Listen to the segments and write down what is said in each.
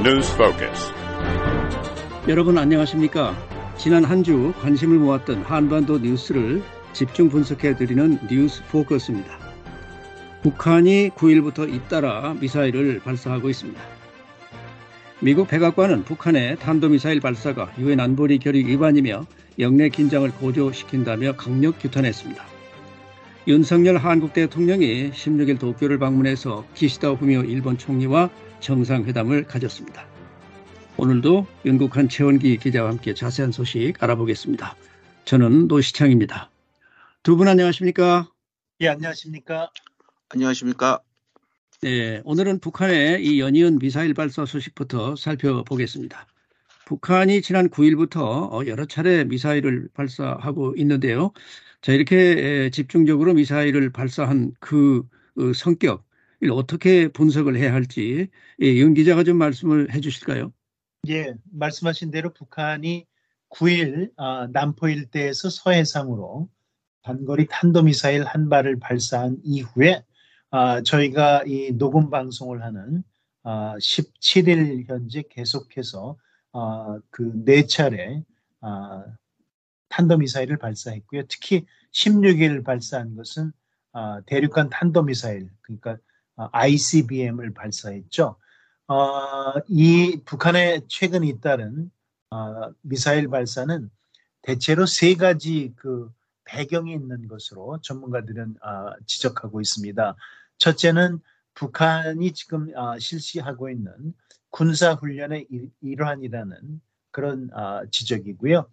News Focus. 여러분 안녕하십니까? 지난 한 주 관심을 모았던 한반도 뉴스를 집중 분석해 드리는 뉴스 포커스입니다. 북한이 9일부터 잇따라 미사일을 발사하고 있습니다. 미국 백악관은 북한의 탄도미사일 발사가 유엔 안보리 결의 위반이며 영내 긴장을 고조시킨다며 강력 규탄했습니다. 윤석열 한국 대통령이 16일 도쿄를 방문해서 기시다 후미오 일본 총리와 정상회담을 가졌습니다. 오늘도 윤국한 최원기 기자와 함께 자세한 소식 알아보겠습니다. 저는 노시창입니다. 두 분 안녕하십니까? 예, 안녕하십니까? 안녕하십니까? 네, 오늘은 북한의 이 연이은 미사일 발사 소식부터 살펴보겠습니다. 북한이 지난 9일부터 여러 차례 미사일을 발사하고 있는데요. 자, 이렇게 집중적으로 미사일을 발사한 그 성격, 을 어떻게 분석을 해야 할지 예, 윤 기자가 좀 말씀을 해 주실까요? 예, 말씀하신 대로 북한이 9일 아, 남포 일대에서 서해상으로 단거리 탄도미사일 한 발을 발사한 이후에 아, 저희가 이 녹음 방송을 하는 아, 17일 현재 계속해서 아, 그네 차례 아, 탄도미사일을 발사했고요. 특히 16일 발사한 것은 아, 대륙간 탄도미사일 그러니까 ICBM을 발사했죠. 어, 이 북한의 최근 잇따른 어, 미사일 발사는 대체로 세 가지 그 배경이 있는 것으로 전문가들은 어, 지적하고 있습니다. 첫째는 북한이 지금 어, 실시하고 있는 군사 훈련의 일환이라는 그런 어, 지적이고요.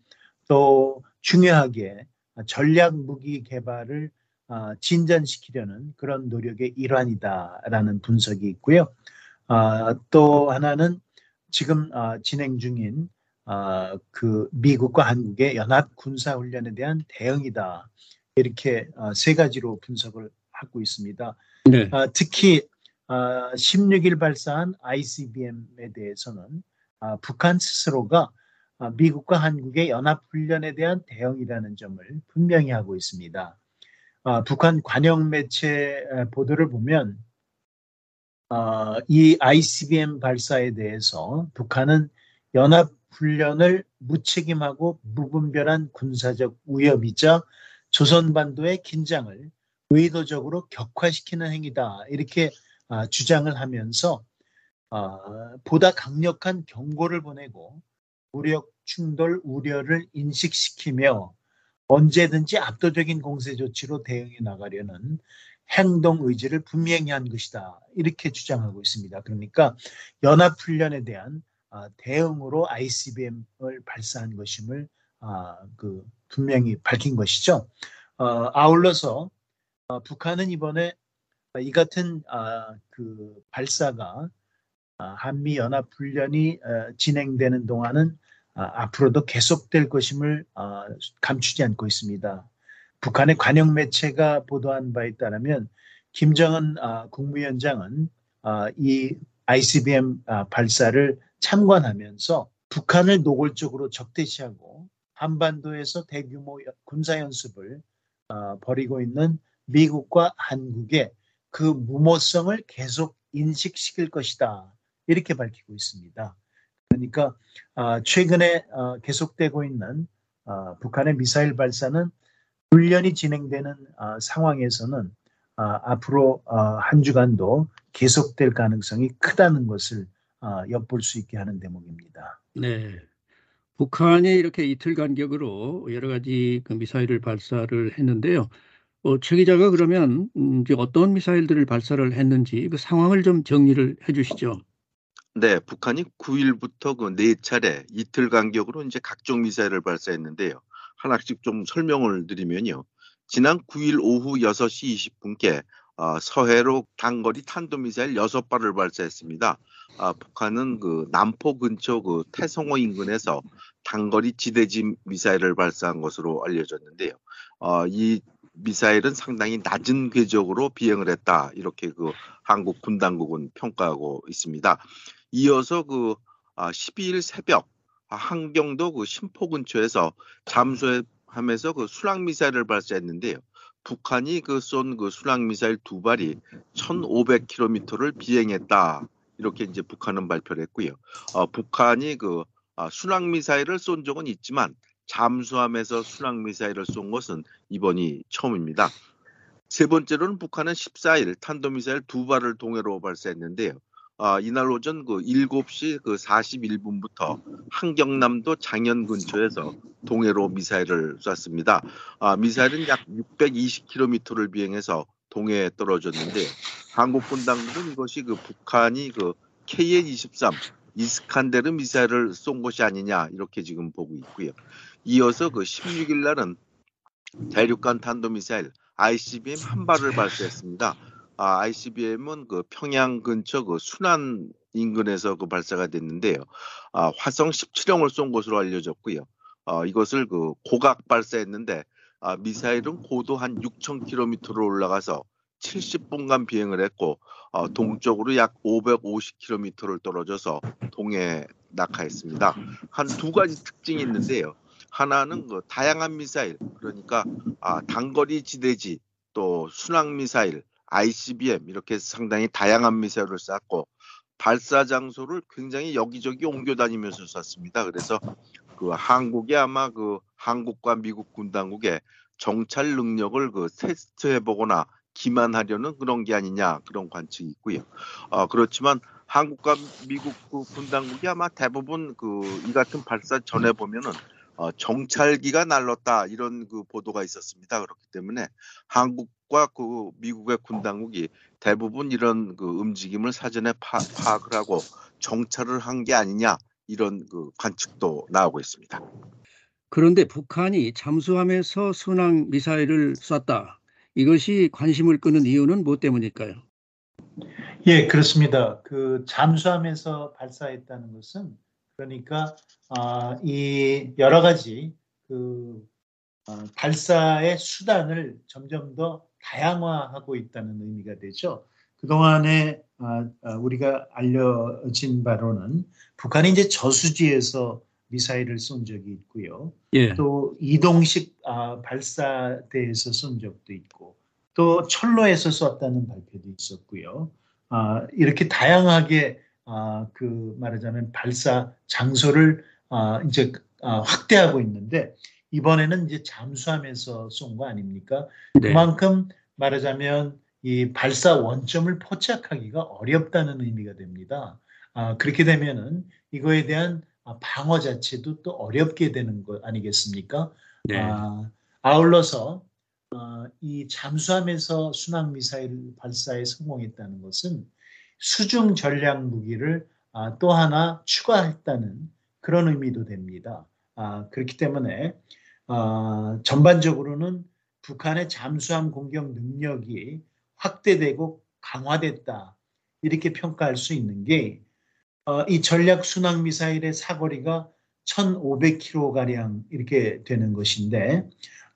또 중요하게 전략 무기 개발을 어, 진전시키려는 그런 노력의 일환이다라는 분석이 있고요. 어, 또 하나는 지금 어, 진행 중인 그 미국과 한국의 연합 군사 훈련에 대한 대응이다. 이렇게 세 가지로 분석을 하고 있습니다. 네. 특히 16일 발사한 ICBM에 대해서는 북한 스스로가 미국과 한국의 연합 훈련에 대한 대응이라는 점을 분명히 하고 있습니다. 어, 북한 관영 매체 보도를 보면 어, 이 ICBM 발사에 대해서 북한은 연합 훈련을 무책임하고 무분별한 군사적 위협이자 조선 반도의 긴장을 의도적으로 격화시키는 행위다. 이렇게 어, 주장을 하면서 어, 보다 강력한 경고를 보내고 무력 충돌 우려를 인식시키며 언제든지 압도적인 공세 조치로 대응해 나가려는 행동 의지를 분명히 한 것이다. 이렇게 주장하고 있습니다. 그러니까 연합훈련에 대한 아, 대응으로 ICBM을 발사한 것임을 아, 그 분명히 밝힌 것이죠. 어, 아울러서 어, 북한은 이번에 이 같은 아, 그 발사가 한미 연합 훈련이 어, 진행되는 동안은 아, 앞으로도 계속될 것임을 아, 감추지 않고 있습니다. 북한의 관영 매체가 보도한 바에 따르면 김정은 아, 국무위원장은 이 ICBM 발사를 참관하면서 북한을 노골적으로 적대시하고 한반도에서 대규모 군사 연습을 벌이고 있는 미국과 한국의 그 무모성을 계속 인식시킬 것이다. 이렇게 밝히고 있습니다. 그러니까 아, 최근에 어, 계속되고 있는 어, 북한의 미사일 발사는 훈련이 진행되는 어, 상황에서는 앞으로 한 주간도 계속될 가능성이 크다는 것을 엿볼 수 있게 하는 대목입니다. 네. 북한이 이렇게 이틀 간격으로 여러 가지 그 미사일을 발사를 했는데요. 어, 최 기자가 그러면 음, 이제 어떤 미사일들을 발사를 했는지 그 상황을 좀 정리를 해주시죠. 네, 북한이 9일부터 그 네 차례 이틀 간격으로 이제 각종 미사일을 발사했는데요. 하나씩 좀 설명을 드리면요. 지난 9일 오후 6시 20분께 어, 서해로 단거리 탄도미사일 6발을 발사했습니다. 아, 북한은 그 남포 근처 그 태성호 인근에서 단거리 지대지 미사일을 발사한 것으로 알려졌는데요. 어, 이 미사일은 상당히 낮은 궤적으로 비행을 했다. 이렇게 그 한국 군 당국은 평가하고 있습니다. 이어서 그 12일 아, 새벽 한경도 그 신포 근처에서 잠수하면서 그 수락 미사일을 발사했는데요. 북한이 그 쏜그 그 수락 미사일 두 발이 1,500km를 비행했다 이렇게 이제 북한은 발표를 했고요. 어, 북한이 그 아, 순항 미사일을 쏜 적은 있지만 잠수함에서 순항 미사일을 쏜 것은 이번이 처음입니다. 세 번째로는 북한은 14일 탄도미사일 두 발을 동해로 발사했는데요. 아, 이날 오전 그 7시 그 41분부터 한경남도 장현 근처에서 동해로 미사일을 쐈습니다. 아, 미사일은 약 620km를 비행해서 동해에 떨어졌는데 한국 군 당국은 이것이 그 북한이 그 KN-23 이스칸데르 미사일을 쏜 것이 아니냐 이렇게 지금 보고 있고요. 이어서 그 16일 날은 대륙간 탄도미사일 ICBM 한 발을 발사했습니다. 아, ICBM은 그 평양 근처 그 순안 인근에서 그 발사가 됐는데요. 아, 화성 17형을 쏜 것으로 알려졌고요. 아, 이것을 그 고각 발사했는데 아, 미사일은 고도 한 6,000km로 올라가서 70분간 비행을 했고 어, 동쪽으로 약 550km를 떨어져서 동해 낙하했습니다. 한 두 가지 특징이 있는데요. 하나는 그 다양한 미사일 그러니까 아, 단거리 지대지 또 순항 미사일 ICBM 이렇게 상당히 다양한 미사일을 쐈고 발사 장소를 굉장히 여기저기 옮겨 다니면서 쐈습니다. 그래서 그 한국이 아마 그 한국과 미국 군 당국의 정찰 능력을 그 테스트해 보거나 기만하려는 그런 게 아니냐 그런 관측이 있고요. 어, 그렇지만 한국과 미국 그군 당국이 아마 대부분 그 이 같은 발사 전에 보면은 어, 정찰기가 날랐다 이런 그 보도가 있었습니다. 그렇기 때문에 한국 과 그 미국의 군 당국이 대부분 이런 그 움직임을 사전에 파, 파악을 하고 정찰을 한 게 아니냐 이런 그 관측도 나오고 있습니다. 그런데 북한이 잠수함에서 순항 미사일을 쐈다. 이것이 관심을 끄는 이유는 무엇 때문일까요? 예, 그렇습니다. 그 잠수함에서 발사했다는 것은 그러니까 아, 이 여러 가지 그 어, 발사의 수단을 점점 더 다양화하고 있다는 의미가 되죠. 그동안에 아, 아, 우리가 알려진 바로는 북한이 이제 저수지에서 미사일을 쏜 적이 있고요. 예. 또 이동식 아, 발사대에서 쏜 적도 있고 또 철로에서 쐈다는 발표도 있었고요. 아, 이렇게 다양하게 아, 그 말하자면 발사 장소를 아, 이제 아, 확대하고 있는데 이번에는 이제 잠수함에서 쏜 거 아닙니까? 네. 그만큼 말하자면 이 발사 원점을 포착하기가 어렵다는 의미가 됩니다. 아, 그렇게 되면은 이거에 대한 방어 자체도 또 어렵게 되는 것 아니겠습니까? 네. 아, 아울러서 어, 이 잠수함에서 순항 미사일 발사에 성공했다는 것은 수중 전략 무기를 아, 또 하나 추가했다는 그런 의미도 됩니다. 아, 그렇기 때문에 아, 전반적으로는 북한의 잠수함 공격 능력이 확대되고 강화됐다 이렇게 평가할 수 있는 게이 어, 전략 순항 미사일의 사거리가 1,500km 가량 이렇게 되는 것인데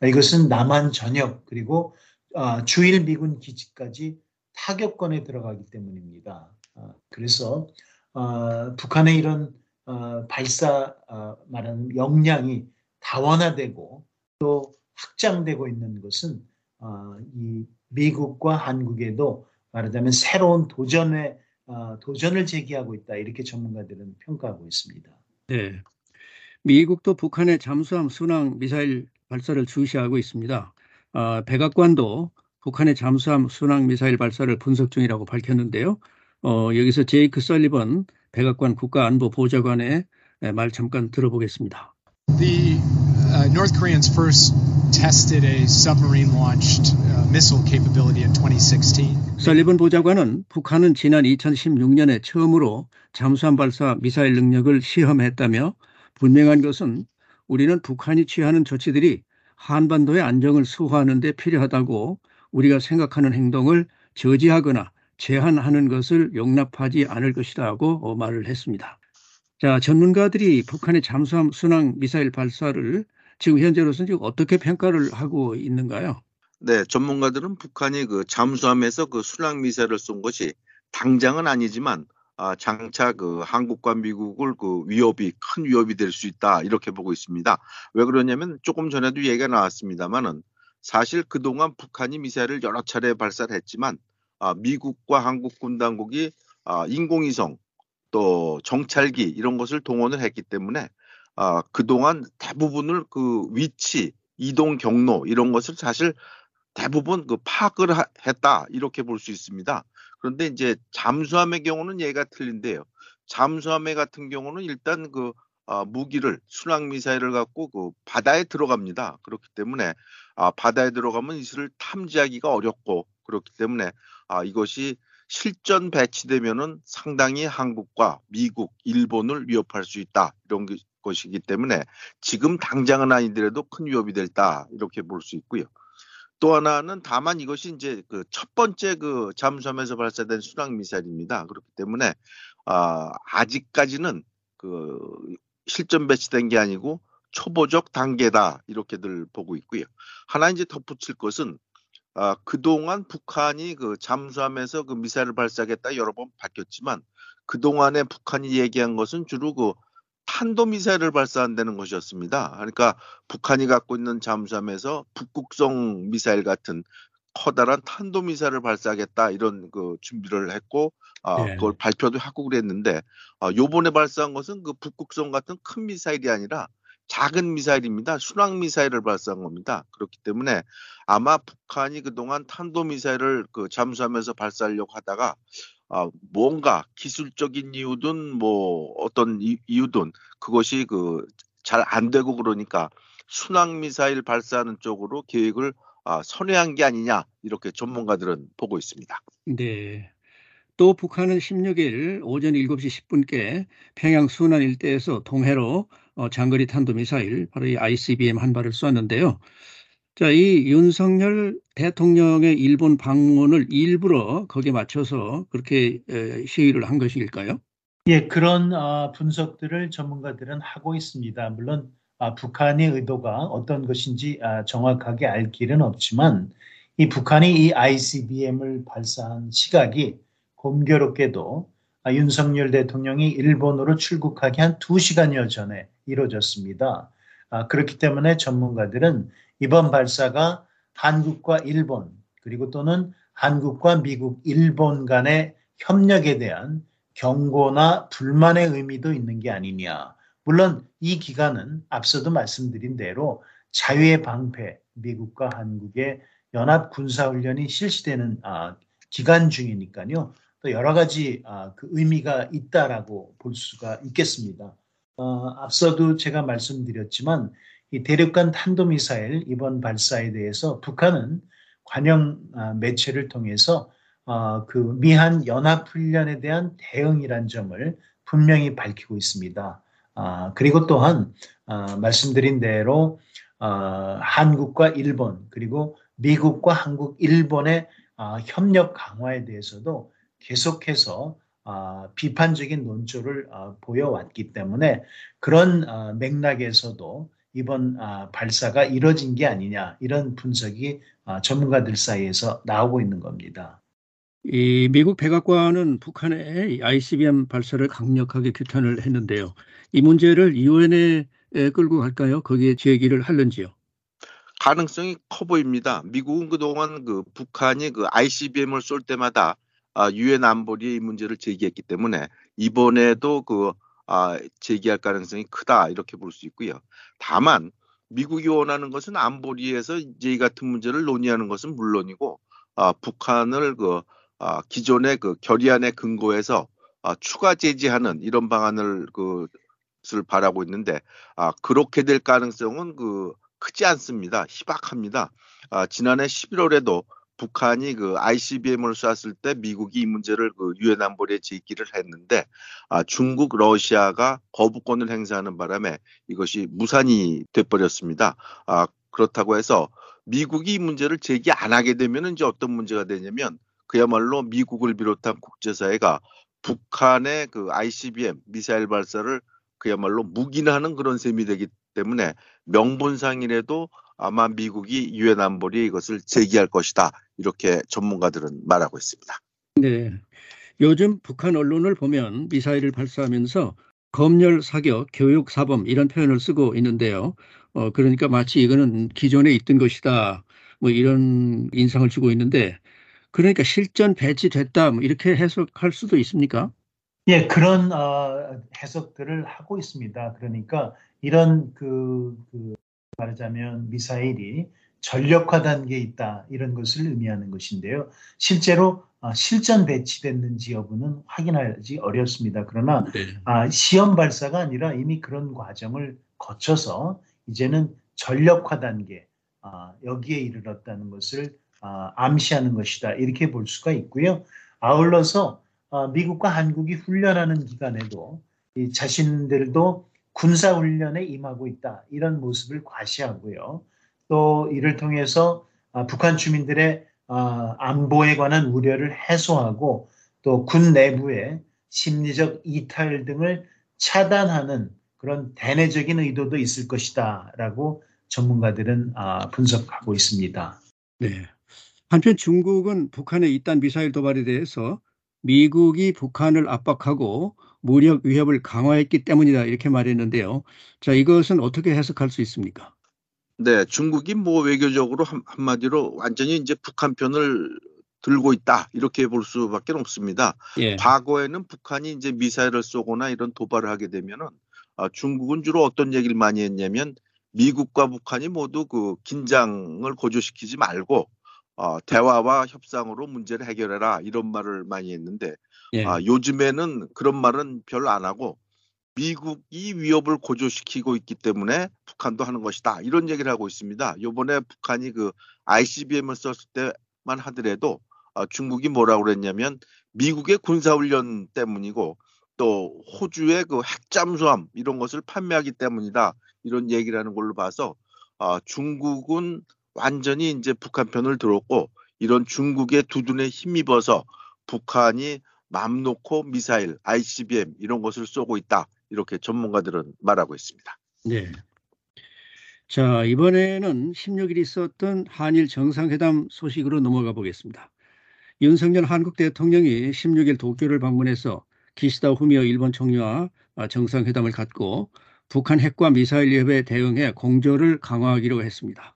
이것은 남한 전역 그리고 어, 주일 미군 기지까지 타격권에 들어가기 때문입니다. 어, 그래서 어, 북한의 이런 어, 발사 어, 말하는 역량이 다원화되고 또 확장되고 있는 것은 어, 이 미국과 한국에도 말하자면 새로운 도전에 도전을 제기하고 있다 이렇게 전문가들은 평가하고 있습니다. 네, 미국도 북한의 잠수함 순항 미사일 발사를 주시하고 있습니다. 백악관도 북한의 잠수함 순항 미사일 발사를 분석 중이라고 밝혔는데요. 어, 여기서 제이크 설리번 백악관 국가안보 보좌관의 말 잠깐 들어보겠습니다. The uh, North Koreans first tested a submarine launched uh, missile capability in 2016. 설리번 보좌관은 북한은 지난 2016년에 처음으로 잠수함 발사 미사일 능력을 시험했다며 분명한 것은 우리는 북한이 취하는 조치들이 한반도의 안정을 수호하는 데 필요하다고 우리가 생각하는 행동을 저지하거나 제한하는 것을 용납하지 않을 것이라고 말을 했습니다. 자, 전문가들이 북한의 잠수함 순항 미사일 발사를 지금 현재로서는 지금 어떻게 평가를 하고 있는가요? 네, 전문가들은 북한이 그 잠수함에서 그 순항 미사일을 쏜 것이 당장은 아니지만 아, 장차 그 한국과 미국을 그 위협이 큰 위협이 될 수 있다 이렇게 보고 있습니다. 왜 그러냐면 조금 전에도 얘기가 나왔습니다만은 사실 그동안 북한이 미사일을 여러 차례 발사를 했지만 아, 미국과 한국 군 당국이 아, 인공위성 또 정찰기 이런 것을 동원을 했기 때문에 아, 그동안 대부분을 그 위치, 이동 경로 이런 것을 사실 대부분 그 파악을 하, 했다 이렇게 볼 수 있습니다. 그런데 이제 잠수함의 경우는 얘가 틀린데요. 잠수함의 같은 경우는 일단 그 아, 무기를 순항 미사일을 갖고 그 바다에 들어갑니다. 그렇기 때문에 아, 바다에 들어가면 이것을 탐지하기가 어렵고 그렇기 때문에 아, 이것이 실전 배치되면은 상당히 한국과 미국, 일본을 위협할 수 있다 이런 것이기 때문에 지금 당장은 아니더라도 큰 위협이 될다 이렇게 볼 수 있고요. 또 하나는 다만 이것이 이제 그 첫 번째 그 잠수함에서 발사된 순항 미사일입니다. 그렇기 때문에 아, 아직까지는 그 실전 배치된 게 아니고 초보적 단계다 이렇게들 보고 있고요. 하나 이제 덧붙일 것은 아, 그동안 북한이 그 잠수함에서 그 미사일을 발사하겠다 여러 번 밝혔지만 그동안에 북한이 얘기한 것은 주로 그 탄도미사일을 발사한다는 것이었습니다. 그러니까 북한이 갖고 있는 잠수함에서 북극성 미사일 같은 커다란 탄도미사일을 발사하겠다 이런 그 준비를 했고 아, 네. 그걸 발표도 하고 그랬는데 아, 요번에 발사한 것은 그 북극성 같은 큰 미사일이 아니라 작은 미사일입니다. 순항 미사일을 발사한 겁니다. 그렇기 때문에 아마 북한이 그동안 탄도 미사일을 그 잠수하면서 발사하려고 하다가 아, 뭔가 기술적인 이유든 뭐 어떤 이유든 그것이 그 잘 안 되고 그러니까 순항 미사일 발사하는 쪽으로 계획을 아, 선회한 게 아니냐 이렇게 전문가들은 보고 있습니다. 네. 또 북한은 16일 오전 7시 10분께 평양 순안 일대에서 동해로 어, 장거리 탄도미사일 바로 이 ICBM 한 발을 쐈는데요. 자, 이 윤석열 대통령의 일본 방문을 일부러 거기에 맞춰서 그렇게 시위를 한 것일까요? 예, 그런 어, 분석들을 전문가들은 하고 있습니다. 물론 아, 북한의 의도가 어떤 것인지 아, 정확하게 알 길은 없지만 이 북한이 이 ICBM을 발사한 시각이 공교롭게도 아, 윤석열 대통령이 일본으로 출국하기 한 2시간여 전에 이루어졌습니다. 그렇기 때문에 전문가들은 이번 발사가 한국과 일본 그리고 또는 한국과 미국, 일본 간의 협력에 대한 경고나 불만의 의미도 있는 게 아니냐. 물론 이 기간은 앞서도 말씀드린 대로 자유의 방패, 미국과 한국의 연합 군사훈련이 실시되는 아, 기간 중이니까요. 또 여러 가지 아, 그 의미가 있다라고 볼 수가 있겠습니다. 어, 앞서도 제가 말씀드렸지만 이 대륙간 탄도미사일 이번 발사에 대해서 북한은 관영 아, 매체를 통해서 어, 그 미한 연합훈련에 대한 대응이란 점을 분명히 밝히고 있습니다. 아, 그리고 또한 아, 말씀드린 대로 한국과 일본 그리고 미국과 한국, 일본의 협력 강화에 대해서도 계속해서 비판적인 논조를 보여왔기 때문에 그런 맥락에서도 이번 아, 발사가 이뤄진 게 아니냐 이런 분석이 아, 전문가들 사이에서 나오고 있는 겁니다. 이 미국 백악관은 북한의 ICBM 발사를 강력하게 규탄을 했는데요. 이 문제를 유엔에 끌고 갈까요? 거기에 제기를 할는지요? 가능성이 커 보입니다. 미국은 그동안 그 북한이 그 ICBM을 쏠 때마다 아, 유엔 안보리에 이 문제를 제기했기 때문에 이번에도 그 아, 제기할 가능성이 크다 이렇게 볼 수 있고요. 다만 미국이 원하는 것은 안보리에서 이제 이 같은 문제를 논의하는 것은 물론이고 아, 북한을 그 아, 기존의 그 결의안에 근거해서 아, 추가 제재하는 이런 방안을 그을 바라고 있는데 아, 그렇게 될 가능성은 그 크지 않습니다. 희박합니다. 아, 지난해 11월에도 북한이 그 ICBM을 쐈을 때 미국이 이 문제를 그 유엔 안보리에 제기를 했는데 아, 중국, 러시아가 거부권을 행사하는 바람에 이것이 무산이 돼버렸습니다. 아, 그렇다고 해서 미국이 이 문제를 제기 안 하게 되면 이제 어떤 문제가 되냐면 그야말로 미국을 비롯한 국제사회가 북한의 그 ICBM 미사일 발사를 그야말로 묵인하는 그런 셈이 되기 때문에 명분상이라도 아마 미국이 유엔 안보리에 이것을 제기할 것이다. 이렇게 전문가들은 말하고 있습니다. 네. 요즘 북한 언론을 보면 미사일을 발사하면서 검열 사격, 교육 사범 이런 표현을 쓰고 있는데요. 어, 그러니까 마치 이거는 기존에 있던 것이다. 뭐 이런 인상을 주고 있는데 그러니까 실전 배치됐다 뭐 이렇게 해석할 수도 있습니까? 예, 그런 어, 해석들을 하고 있습니다. 그러니까 이런 그, 그 말하자면 미사일이 전력화 단계에 있다 이런 것을 의미하는 것인데요. 실제로 어, 실전 배치됐는지 여부는 확인하기 어렵습니다. 그러나 네. 아, 시험 발사가 아니라 이미 그런 과정을 거쳐서 이제는 전력화 단계 아, 여기에 이르렀다는 것을 아, 암시하는 것이다 이렇게 볼 수가 있고요. 아울러서 아, 미국과 한국이 훈련하는 기간에도 자신들도 군사 훈련에 임하고 있다 이런 모습을 과시하고요. 또 이를 통해서 아, 북한 주민들의 아, 안보에 관한 우려를 해소하고 또 군 내부의 심리적 이탈 등을 차단하는 그런 대내적인 의도도 있을 것이다 라고 전문가들은 아, 분석하고 있습니다. 네. 한편 중국은 북한의 이딴 미사일 도발에 대해서 미국이 북한을 압박하고 무력 위협을 강화했기 때문이다 이렇게 말했는데요. 자 이것은 어떻게 해석할 수 있습니까? 네, 중국이 뭐 외교적으로 한, 한마디로 완전히 이제 북한 편을 들고 있다 이렇게 볼 수밖에 없습니다. 예. 과거에는 북한이 이제 미사일을 쏘거나 이런 도발을 하게 되면은 아, 중국은 주로 어떤 얘기를 많이 했냐면 미국과 북한이 모두 그 긴장을 고조시키지 말고 어, 대화와 협상으로 문제를 해결해라 이런 말을 많이 했는데 예. 아, 요즘에는 그런 말은 별로 안 하고 미국이 위협을 고조시키고 있기 때문에 북한도 하는 것이다 이런 얘기를 하고 있습니다. 요번에 북한이 그 ICBM을 썼을 때만 하더라도 어, 중국이 뭐라고 그랬냐면 미국의 군사훈련 때문이고 또 호주의 그 핵잠수함 이런 것을 판매하기 때문이다 이런 얘기를 하는 걸로 봐서 어, 중국은 완전히 이제 북한 편을 들었고 이런 중국의 두둔에 힘입어서 북한이 맘 놓고 미사일, ICBM 이런 것을 쏘고 있다. 이렇게 전문가들은 말하고 있습니다. 네. 자, 이번에는 16일 있었던 한일 정상회담 소식으로 넘어가 보겠습니다. 윤석열 한국 대통령이 16일 도쿄를 방문해서 기시다 후미오 일본 총리와 정상회담을 갖고 북한 핵과 미사일 위협에 대응해 공조를 강화하기로 했습니다.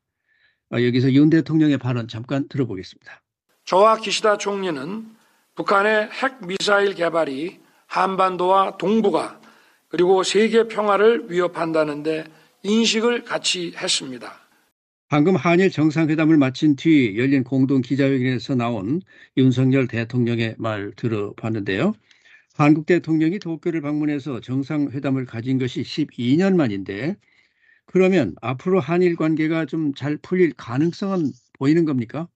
아, 여기서 윤 대통령의 발언 잠깐 들어보겠습니다. 저와 기시다 총리는 북한의 핵 미사일 개발이 한반도와 동북아 그리고 세계 평화를 위협한다는데 인식을 같이 했습니다. 방금 한일 정상회담을 마친 뒤 열린 공동 기자회견에서 나온 윤석열 대통령의 말 들어봤는데요. 한국 대통령이 도쿄를 방문해서 정상회담을 가진 것이 12년 만인데 그러면 앞으로 한일 관계가 좀 잘 풀릴 가능성은 보이는 겁니까?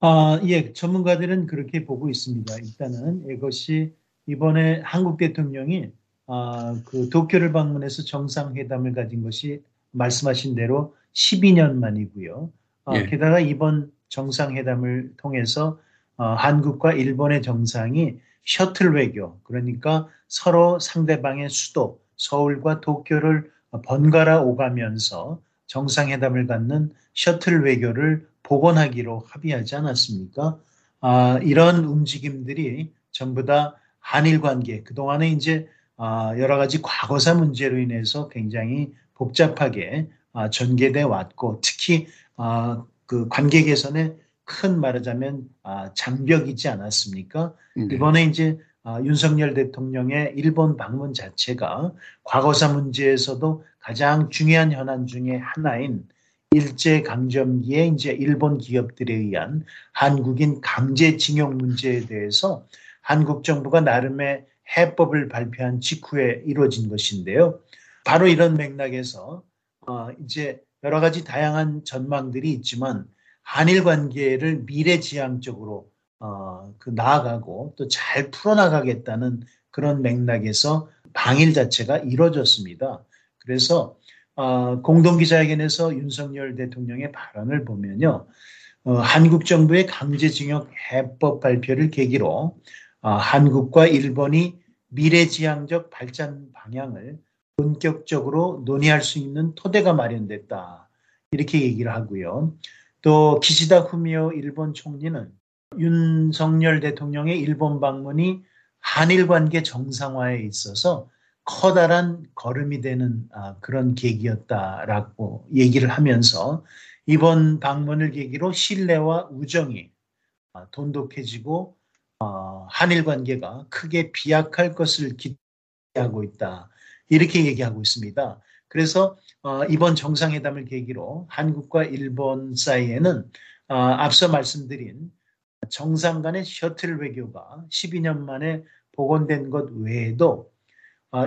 아, 예, 전문가들은 그렇게 보고 있습니다. 일단은 이것이 이번에 한국 대통령이 아, 그 도쿄를 방문해서 정상회담을 가진 것이 말씀하신 대로 12년 만이고요. 아, 예. 게다가 이번 정상회담을 통해서 어, 한국과 일본의 정상이 셔틀 외교, 그러니까 서로 상대방의 수도, 서울과 도쿄를 번갈아 오가면서 정상회담을 갖는 셔틀 외교를 복원하기로 합의하지 않았습니까? 아, 이런 움직임들이 전부 다 한일 관계, 그동안에 이제 아, 여러 가지 과거사 문제로 인해서 굉장히 복잡하게 아, 전개돼 왔고 특히 아, 그 관계 개선에 큰 말하자면 아, 장벽이지 않았습니까? 네. 이번에 이제 아, 윤석열 대통령의 일본 방문 자체가 과거사 문제에서도 가장 중요한 현안 중의 하나인 일제 강점기에 이제 일본 기업들에 의한 한국인 강제징용 문제에 대해서 한국 정부가 나름의 해법을 발표한 직후에 이루어진 것인데요. 바로 이런 맥락에서 어 이제 여러 가지 다양한 전망들이 있지만 한일 관계를 미래지향적으로 어, 그 나아가고 또 잘 풀어나가겠다는 그런 맥락에서 방일 자체가 이루어졌습니다. 그래서 어, 공동기자회견에서 윤석열 대통령의 발언을 보면요. 어, 한국 정부의 강제징용 해법 발표를 계기로 어, 한국과 일본이 미래지향적 발전 방향을 본격적으로 논의할 수 있는 토대가 마련됐다. 이렇게 얘기를 하고요. 또 기시다 후미오 일본 총리는 윤석열 대통령의 일본 방문이 한일 관계 정상화에 있어서 커다란 걸음이 되는 아, 그런 계기였다라고 얘기를 하면서 이번 방문을 계기로 신뢰와 우정이 돈독해지고 어, 한일 관계가 크게 비약할 것을 기대하고 있다. 이렇게 얘기하고 있습니다. 그래서 어, 이번 정상회담을 계기로 한국과 일본 사이에는 어, 앞서 말씀드린 정상 간의 셔틀 외교가 12년 만에 복원된 것 외에도 어,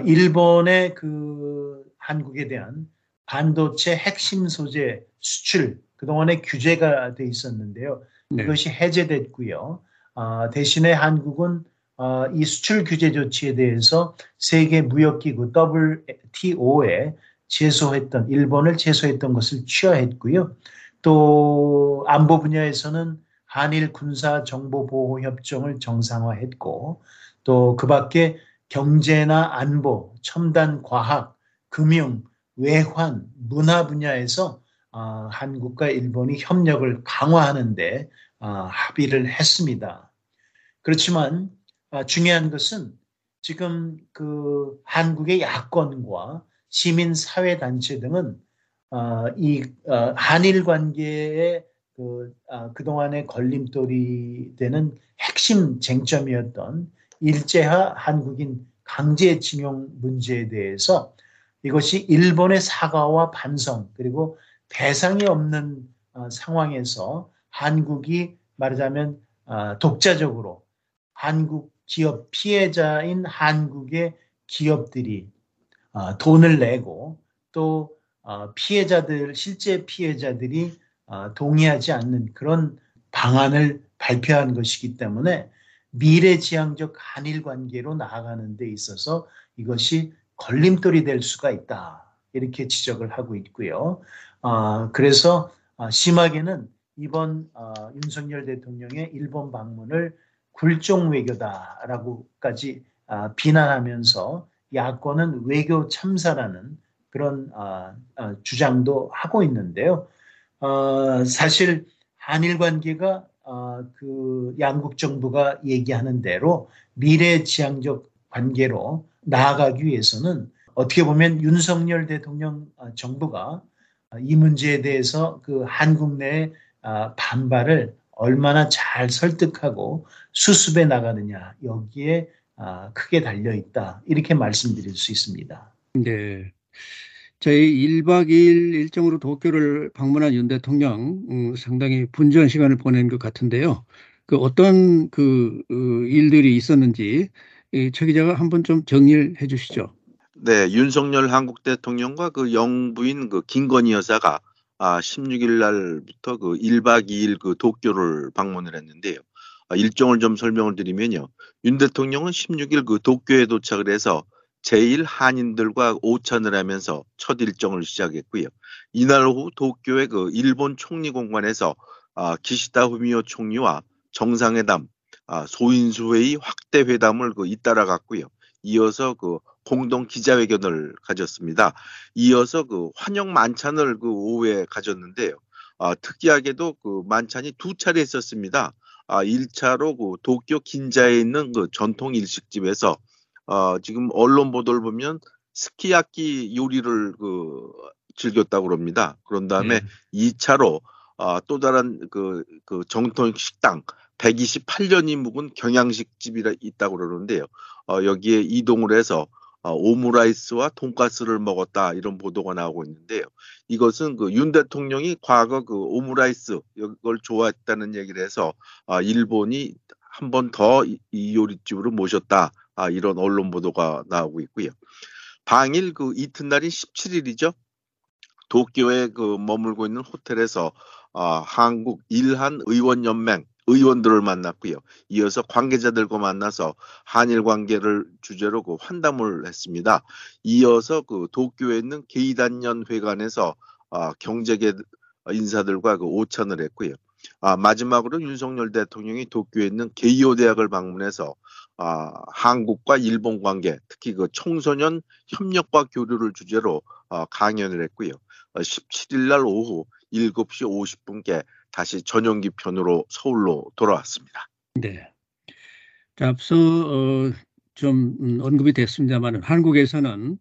일본의 그 한국에 대한 반도체 핵심 소재 수출 그동안에 규제가 돼 있었는데요. 네. 이것이 해제됐고요. 어, 대신에 한국은 어, 이 수출 규제 조치에 대해서 세계 무역기구 WTO에 제소했던 일본을 제소했던 것을 취하했고요. 또 안보 분야에서는 한일 군사 정보 보호 협정을 정상화했고 또 그밖에 경제나 안보, 첨단 과학, 금융, 외환, 문화 분야에서 어, 한국과 일본이 협력을 강화하는데 어, 합의를 했습니다. 그렇지만 어, 중요한 것은 지금 그 한국의 야권과 시민 사회 단체 등은 어, 이 어, 한일 관계의 그 어, 그동안의 걸림돌이 되는 핵심 쟁점이었던 일제하 한국인 강제징용 문제에 대해서 이것이 일본의 사과와 반성 그리고 배상이 없는 어, 상황에서 한국이 말하자면 어, 독자적으로 한국 기업 피해자인 한국의 기업들이 어, 돈을 내고 또 피해자들 실제 피해자들이 동의하지 않는 그런 방안을 발표한 것이기 때문에 미래지향적 한일 관계로 나아가는 데 있어서 이것이 걸림돌이 될 수가 있다. 이렇게 지적을 하고 있고요. 어, 그래서 어, 심하게는 이번 어, 윤석열 대통령의 일본 방문을 굴종 외교다라고까지 어, 비난하면서 야권은 외교 참사라는 그런 어, 어, 주장도 하고 있는데요. 사실 한일 관계가 어, 그 양국 정부가 얘기하는 대로 미래지향적 관계로 나아가기 위해서는 어떻게 보면 윤석열 대통령 어, 정부가 이 문제에 대해서 그 한국 내 어, 반발을 얼마나 잘 설득하고 수습해 나가느냐 여기에 어, 크게 달려 있다 이렇게 말씀드릴 수 있습니다. 네. 저희 1박 2일 일정으로 도쿄를 방문한 윤 대통령 음, 상당히 분주한 시간을 보낸 것 같은데요. 그 어떤 그 어, 일들이 있었는지 최 기자가 한번 좀 정리를 해 주시죠. 네, 윤석열 한국 대통령과 그 영부인 그 김건희 여사가 아, 16일 날부터 그 1박 2일 그 도쿄를 방문을 했는데요. 아, 일정을 좀 설명을 드리면요. 윤 대통령은 16일 그 도쿄에 도착을 해서 제1 한인들과 오찬을 하면서 첫 일정을 시작했고요. 이날 오후 도쿄의 그 일본 총리 공관에서 아, 기시다 후미오 총리와 정상회담, 아, 소인수회의 확대 회담을 그 잇따라 갔고요. 이어서 그 공동 기자회견을 가졌습니다. 이어서 그 환영 만찬을 그 오후에 가졌는데요. 아, 특이하게도 그 만찬이 두 차례 있었습니다. 아, 1차로 그 도쿄 긴자에 있는 그 전통 일식집에서 어, 지금 언론 보도를 보면 스키야키 요리를 그 즐겼다고 그럽니다. 그런 다음에 네. 2차로 어, 또 다른 그, 그 정통 식당 128년이 묵은 경양식 집이 있다고 그러는데요. 어, 여기에 이동을 해서 어, 오므라이스와 돈가스를 먹었다 이런 보도가 나오고 있는데요. 이것은 그 윤 대통령이 과거 그 오므라이스 이걸 좋아했다는 얘기를 해서 아, 일본이 한 번 더 이 요리집으로 모셨다 아, 이런 언론 보도가 나오고 있고요. 당일 그 이튿날인 17일이죠. 도쿄에 그 머물고 있는 호텔에서 아, 한국 일한 의원 연맹 의원들을 만났고요. 이어서 관계자들과 만나서 한일 관계를 주제로 그 환담을 했습니다. 이어서 그 도쿄에 있는 게이단년 회관에서 아, 경제계 인사들과 그 오찬을 했고요. 아, 마지막으로 윤석열 대통령이 도쿄에 있는 게이오 대학을 방문해서 아, 한국과 일본 관계, 특히 그 청소년 협력과 교류를 주제로 어, 강연을 했고요. 어, 17일 날 오후 7시 50분께 다시 전용기 편으로 서울로 돌아왔습니다. 네. 앞서 어, 좀 음, 언급이 됐습니다만 한국에서는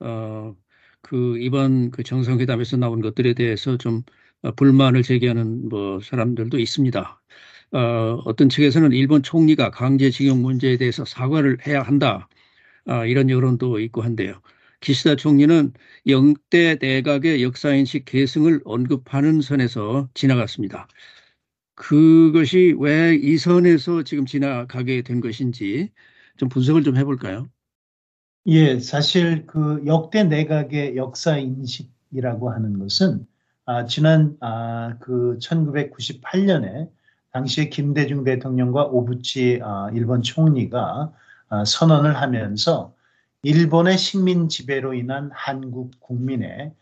어, 그 이번 그 정상회담에서 나온 것들에 대해서 좀 어, 불만을 제기하는 뭐 사람들도 있습니다. 어, 어떤 측에서는 일본 총리가 강제징용 문제에 대해서 사과를 해야 한다. 아, 이런 여론도 있고 한데요. 기시다 총리는 영대 내각의 역사인식 계승을 언급하는 선에서 지나갔습니다. 그것이 왜 이 선에서 지금 지나가게 된 것인지 좀 분석을 좀 해볼까요? 예, 사실 그 역대 내각의 역사 인식이라고 하는 것은 아, 지난 아, 그 1998년에 당시에 김대중 대통령과 오부치 아, 일본 총리가 아, 선언을 하면서 일본의 식민 지배로 인한 한국 국민의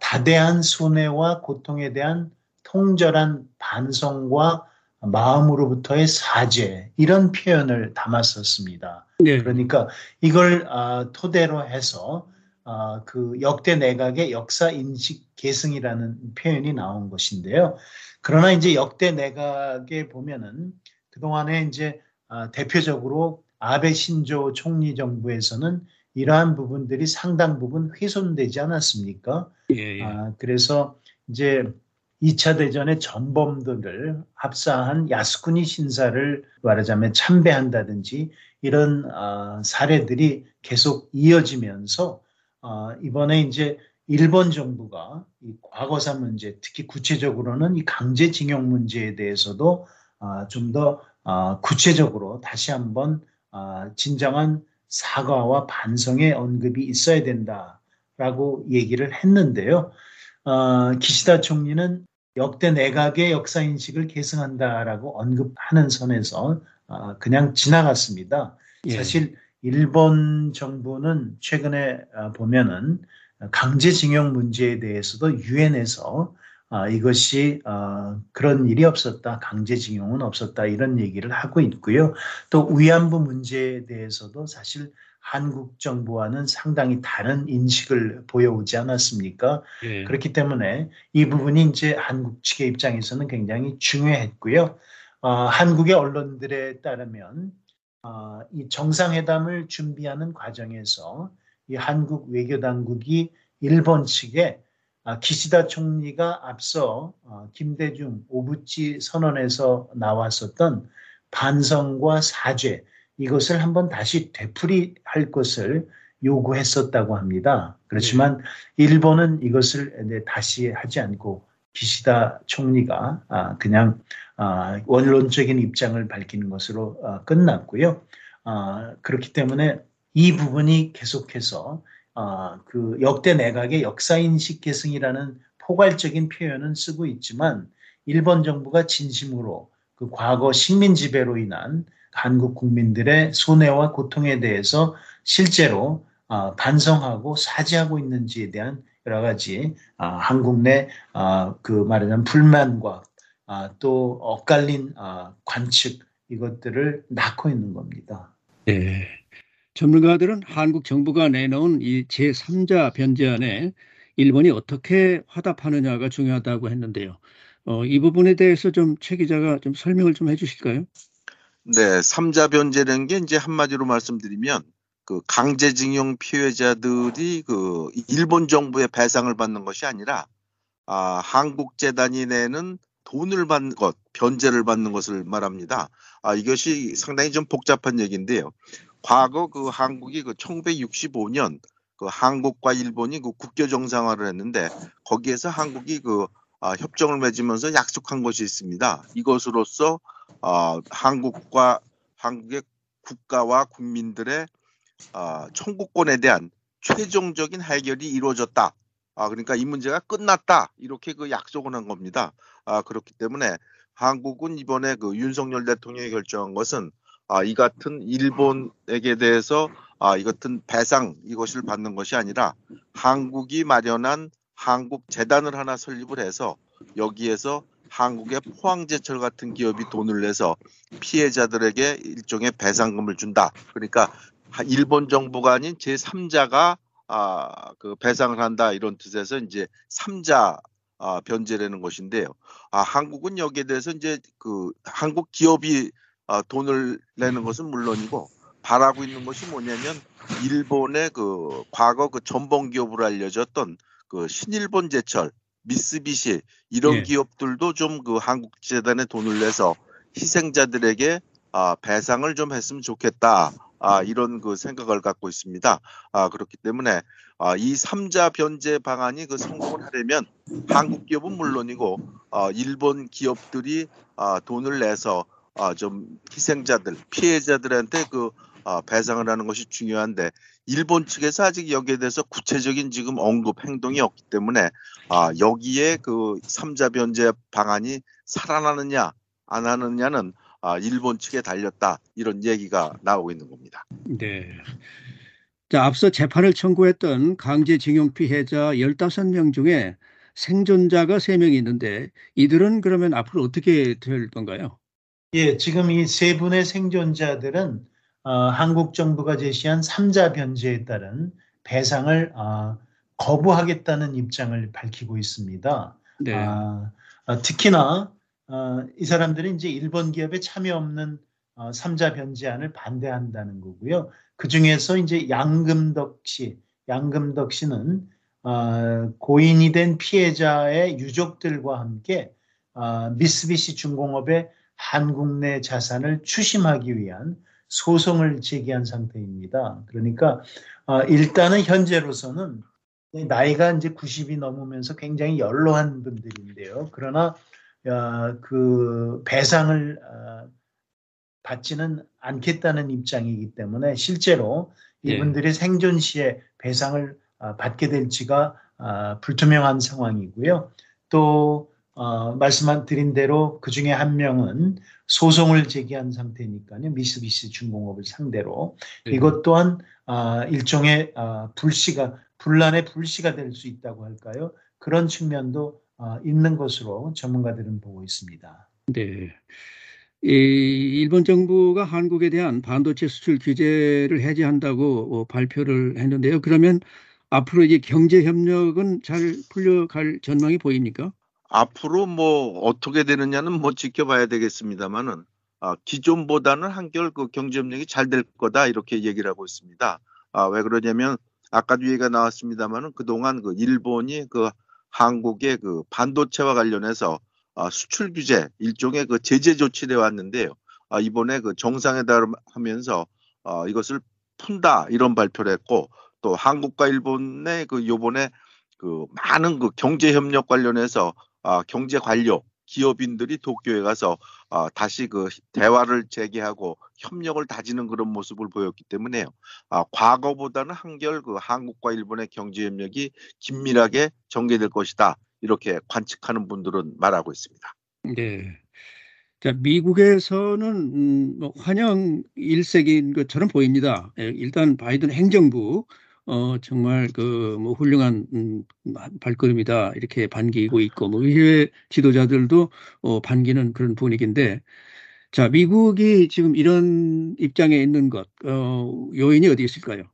다대한 손해와 고통에 대한 통절한 반성과 마음으로부터의 사죄 이런 표현을 담았었습니다. 네. 그러니까 이걸 어, 토대로 해서 어, 그 역대 내각의 역사 인식 계승이라는 표현이 나온 것인데요. 그러나 이제 역대 내각에 보면은 그 동안에 이제 어, 대표적으로 아베 신조 총리 정부에서는 이러한 부분들이 상당 부분 훼손되지 않았습니까? 예, 예. 아, 그래서 이제 2차 대전의 전범들을 합사한 야스쿠니 신사를 말하자면 참배한다든지 이런 어, 사례들이 계속 이어지면서 어, 이번에 이제 일본 정부가 이 과거사 문제, 특히 구체적으로는 이 강제징용 문제에 대해서도 어, 좀더 어, 구체적으로 다시 한번 어, 진정한 사과와 반성의 언급이 있어야 된다라고 얘기를 했는데요. 어, 기시다 총리는 역대 내각의 역사 인식을 계승한다라고 언급하는 선에서 어, 그냥 지나갔습니다. 예. 사실 일본 정부는 최근에 어, 보면은 강제징용 문제에 대해서도 유엔에서 어, 이것이 어, 그런 일이 없었다, 강제징용은 없었다 이런 얘기를 하고 있고요. 또 위안부 문제에 대해서도 사실 한국 정부와는 상당히 다른 인식을 보여오지 않았습니까? 예. 그렇기 때문에 이 부분이 이제 한국 측의 입장에서는 굉장히 중요했고요. 어, 한국의 언론들에 따르면 어, 이 정상회담을 준비하는 과정에서 이 한국 외교 당국이 일본 측에 아, 기시다 총리가 앞서 어, 김대중 오부치 선언에서 나왔었던 반성과 사죄 이것을 한번 다시 되풀이할 것을 요구했었다고 합니다. 그렇지만 네. 일본은 이것을 다시 하지 않고 기시다 총리가 아, 그냥 아, 원론적인 입장을 밝히는 것으로 어, 끝났고요. 그렇기 때문에 이 부분이 계속해서 어, 그 역대 내각의 역사인식 계승이라는 포괄적인 표현은 쓰고 있지만 일본 정부가 진심으로 그 과거 식민 지배로 인한 한국 국민들의 손해와 고통에 대해서 실제로 어, 반성하고 사죄하고 있는지에 대한 여러 가지 어, 한국 내그 어, 말하자면 불만과 어, 또 엇갈린 어, 관측 이것들을 낳고 있는 겁니다. 네. 전문가들은 한국 정부가 내놓은 이 제3자 변제안에 일본이 어떻게 화답하느냐가 중요하다고 했는데요. 어, 이 부분에 대해서 좀 최 기자가 좀 설명을 좀 해주실까요? 네, 3자 변제라는 게 이제 한마디로 말씀드리면 그 강제징용 피해자들이 그 일본 정부의 배상을 받는 것이 아니라 아, 한국 재단이 내는 돈을 받는 것, 변제를 받는 것을 말합니다. 아, 이것이 상당히 좀 복잡한 얘기인데요. 과거 그 한국이 그 1965년 그 한국과 일본이 그 국교 정상화를 했는데 거기에서 한국이 그 아, 협정을 맺으면서 약속한 것이 있습니다. 이것으로서 아, 한국과 한국의 국가와 국민들의 아, 청구권에 대한 최종적인 해결이 이루어졌다. 아, 그러니까 이 문제가 끝났다. 이렇게 그 약속을 한 겁니다. 아, 그렇기 때문에 한국은 이번에 그 윤석열 대통령이 결정한 것은 아, 이 같은 일본에게 대해서 아, 이 같은 배상 이것을 받는 것이 아니라 한국이 마련한 한국 재단을 하나 설립을 해서 여기에서 한국의 포항제철 같은 기업이 돈을 내서 피해자들에게 일종의 배상금을 준다. 그러니까 일본 정부가 아닌 제3자가 아, 그 배상을 한다 이런 뜻에서 이제 3자 아, 변제라는 것인데요. 아, 한국은 여기에 대해서 이제 그 한국 기업이 어, 돈을 내는 것은 물론이고 바라고 있는 것이 뭐냐면 일본의 그 과거 그 전범 기업으로 알려졌던 그 신일본 제철, 미쓰비시 이런 예. 기업들도 좀 그 한국 재단에 돈을 내서 희생자들에게 아, 배상을 좀 했으면 좋겠다. 아, 이런 그 생각을 갖고 있습니다. 아, 그렇기 때문에 아, 이 3자 변제 방안이 그 성공을 하려면 한국 기업은 물론이고 아, 일본 기업들이 아, 돈을 내서 아, 좀 희생자들, 피해자들한테 그 아, 배상을 하는 것이 중요한데 일본 측에서 아직 여기에 대해서 구체적인 지금 언급 행동이 없기 때문에 아, 여기에 그 3자 변제 방안이 살아나느냐 안 하느냐는 아, 일본 측에 달렸다 이런 얘기가 나오고 있는 겁니다. 네. 자, 앞서 재판을 청구했던 강제징용 피해자 15명 중에 생존자가 3명이 있는데 이들은 그러면 앞으로 어떻게 될 건가요? 예, 지금 이 세 분의 생존자들은 어, 한국 정부가 제시한 3자 변제에 따른 배상을 어, 거부하겠다는 입장을 밝히고 있습니다. 네. 아, 어, 특히나 어, 이 사람들이 이제 일본 기업에 참여 없는 어, 3자 변제안을 반대한다는 거고요. 그 중에서 이제 양금덕 씨, 양금덕 씨는 어, 고인이 된 피해자의 유족들과 함께 어, 미쓰비시 중공업의 한국 내 자산을 추심하기 위한 소송을 제기한 상태입니다. 그러니까 어, 일단은 현재로서는 나이가 이제 90이 넘으면서 굉장히 연로한 분들인데요. 그러나 어, 그 배상을 어, 받지는 않겠다는 입장이기 때문에 실제로 이분들이 생존 시에 배상을 어, 받게 될지가 어, 불투명한 상황이고요. 또 어, 말씀드린 대로 그 중에 한 명은 소송을 제기한 상태니까요. 미쓰비시 중공업을 상대로 네. 이것 또한 어, 일종의 어, 불씨가 분란의 불씨가 될 수 있다고 할까요? 그런 측면도 어, 있는 것으로 전문가들은 보고 있습니다. 네. 이 일본 정부가 한국에 대한 반도체 수출 규제를 해제한다고 어, 발표를 했는데요. 그러면 앞으로 이제 경제 협력은 잘 풀려갈 전망이 보입니까? 앞으로 뭐 어떻게 되느냐는 뭐 지켜봐야 되겠습니다만은 아, 기존보다는 한결 그 경제 협력이 잘 될 거다 이렇게 얘기를 하고 있습니다. 아, 왜 그러냐면 아까도 얘기가 나왔습니다만은 그동안 그 일본이 그 한국의 그 반도체와 관련해서 아, 수출 규제 일종의 그 제재 조치를 해 왔는데요. 아, 이번에 그 정상회담 하면서 아, 이것을 푼다 이런 발표를 했고 또 한국과 일본의 그 요번에 그 많은 그 경제 협력 관련해서 아, 경제 관료 기업인들이 도쿄에 가서 아, 다시 그 대화를 재개하고 협력을 다지는 그런 모습을 보였기 때문에요. 아, 과거보다는 한결 그 한국과 일본의 경제 협력이 긴밀하게 전개될 것이다. 이렇게 관측하는 분들은 말하고 있습니다. 네. 자, 미국에서는 음, 뭐 환영 일색인 것처럼 보입니다. 예, 일단 바이든 행정부 어, 정말 그 뭐 훌륭한 음, 발걸음이다 이렇게 반기고 있고 뭐 의회 지도자들도 어, 반기는 그런 분위기인데 자, 미국이 지금 이런 입장에 있는 것 어, 요인이 어디 있을까요?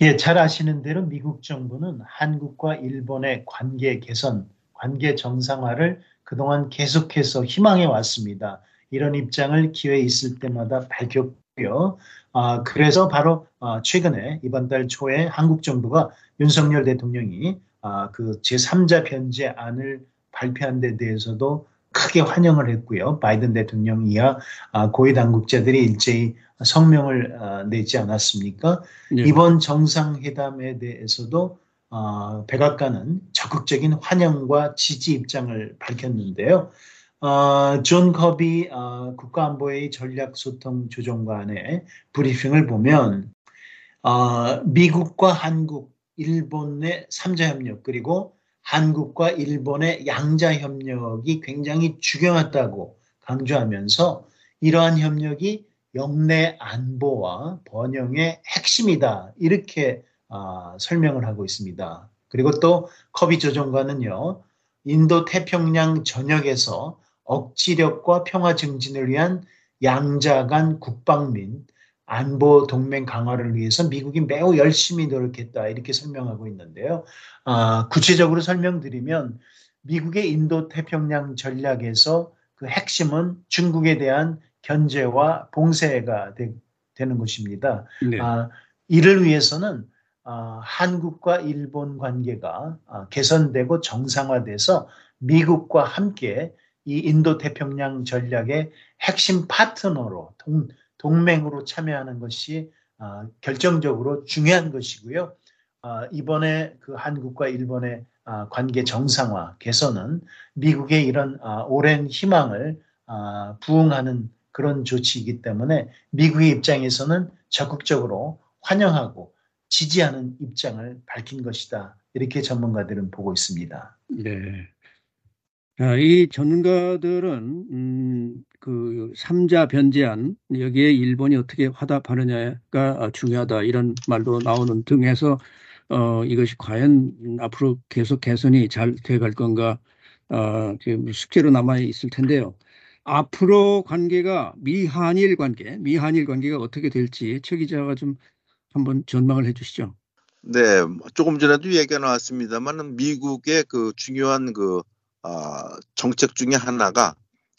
예, 잘 아시는 대로 미국 정부는 한국과 일본의 관계 개선, 관계 정상화를 그동안 계속해서 희망해 왔습니다. 이런 입장을 기회 있을 때마다 밝혔 고요. 아, 그래서 바로 아, 최근에 이번 달 초에 한국 정부가 윤석열 대통령이 아, 그 제3자 변제안을 발표한 데 대해서도 크게 환영을 했고요. 바이든 대통령 이하 아, 고위 당국자들이 일제히 성명을 아, 내지 않았습니까? 네. 이번 정상회담에 대해서도 어, 백악관은 적극적인 환영과 지지 입장을 밝혔는데요. 어, 존 커비 어, 국가안보회의 전략소통 조정관의 브리핑을 보면 어, 미국과 한국, 일본의 삼자협력 그리고 한국과 일본의 양자 협력이 굉장히 중요하다고 강조하면서 이러한 협력이 영내 안보와 번영의 핵심이다 이렇게 어, 설명을 하고 있습니다. 그리고 또 커비 조정관은요 인도 태평양 전역에서 억지력과 평화 증진을 위한 양자 간 국방 및 안보 동맹 강화를 위해서 미국이 매우 열심히 노력했다 이렇게 설명하고 있는데요. 아, 구체적으로 설명드리면 미국의 인도 태평양 전략에서 그 핵심은 중국에 대한 견제와 봉쇄가 되, 는 것입니다. 네. 아, 이를 위해서는 아, 한국과 일본 관계가 아, 개선되고 정상화돼서 미국과 함께 이 인도 태평양 전략의 핵심 파트너로 동, 동맹으로 참여하는 것이 어, 결정적으로 중요한 것이고요. 어, 이번에 그 한국과 일본의 어, 관계 정상화 개선은 미국의 이런 어, 오랜 희망을 어, 부응하는 그런 조치이기 때문에 미국의 입장에서는 적극적으로 환영하고 지지하는 입장을 밝힌 것이다. 이렇게 전문가들은 보고 있습니다. 네. 이 전문가들은 음, 그 3자 변제안 여기에 일본이 어떻게 화답하느냐가 중요하다 이런 말도 나오는 등에서 어, 이것이 과연 앞으로 계속 개선이 잘 돼갈 건가 어, 숙제로 남아 있을 텐데요. 앞으로 관계가 미한일 관계, 미한일 관계가 어떻게 될지 최 기자가 좀 한번 전망을 해주시죠. 네, 조금 전에도 얘기가 나왔습니다만 미국의 그 중요한 그 어, 정책 중에 하나가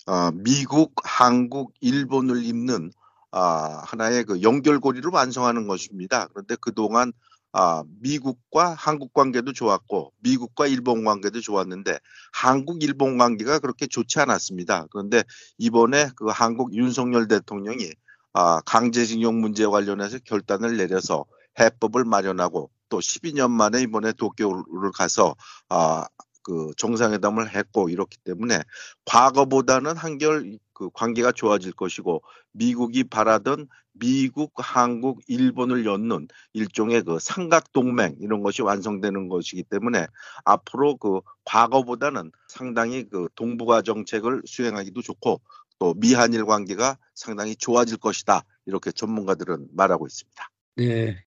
어, 미국, 한국, 일본을 잇는 어, 하나의 그 연결고리를 완성하는 것입니다. 그런데 그동안 아, 미국과 한국 관계도 좋았고 미국과 일본 관계도 좋았는데 한국 일본 관계가 그렇게 좋지 않았습니다. 그런데 이번에 그 한국 윤석열 대통령이 아, 강제징용 문제 관련해서 결단을 내려서 해법을 마련하고 또 12년 만에 이번에 도쿄를 가서 아, 그 정상회담을 했고 이렇기 때문에 과거보다는 한결 그 관계가 좋아질 것이고 미국이 바라던 미국, 한국, 일본을 엮는 일종의 그 삼각 동맹 이런 것이 완성되는 것이기 때문에 앞으로 그 과거보다는 상당히 그 동북아 정책을 수행하기도 좋고 또 미한일 관계가 상당히 좋아질 것이다 이렇게 전문가들은 말하고 있습니다. 네,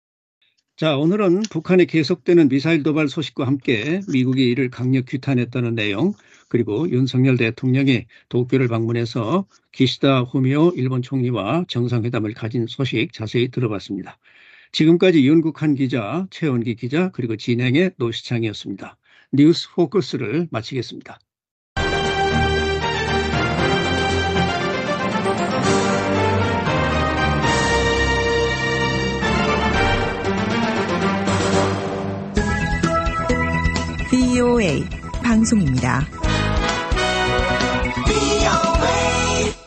자, 오늘은 북한의 계속되는 미사일 도발 소식과 함께 미국이 이를 강력 규탄했다는 내용, 그리고 윤석열 대통령이 도쿄를 방문해서 기시다 후미오 일본 총리와 정상회담을 가진 소식 자세히 들어봤습니다. 지금까지 윤국한 기자, 최원기 기자, 그리고 진행의 노시창이었습니다. 뉴스 포커스를 마치겠습니다. VOA 방송입니다.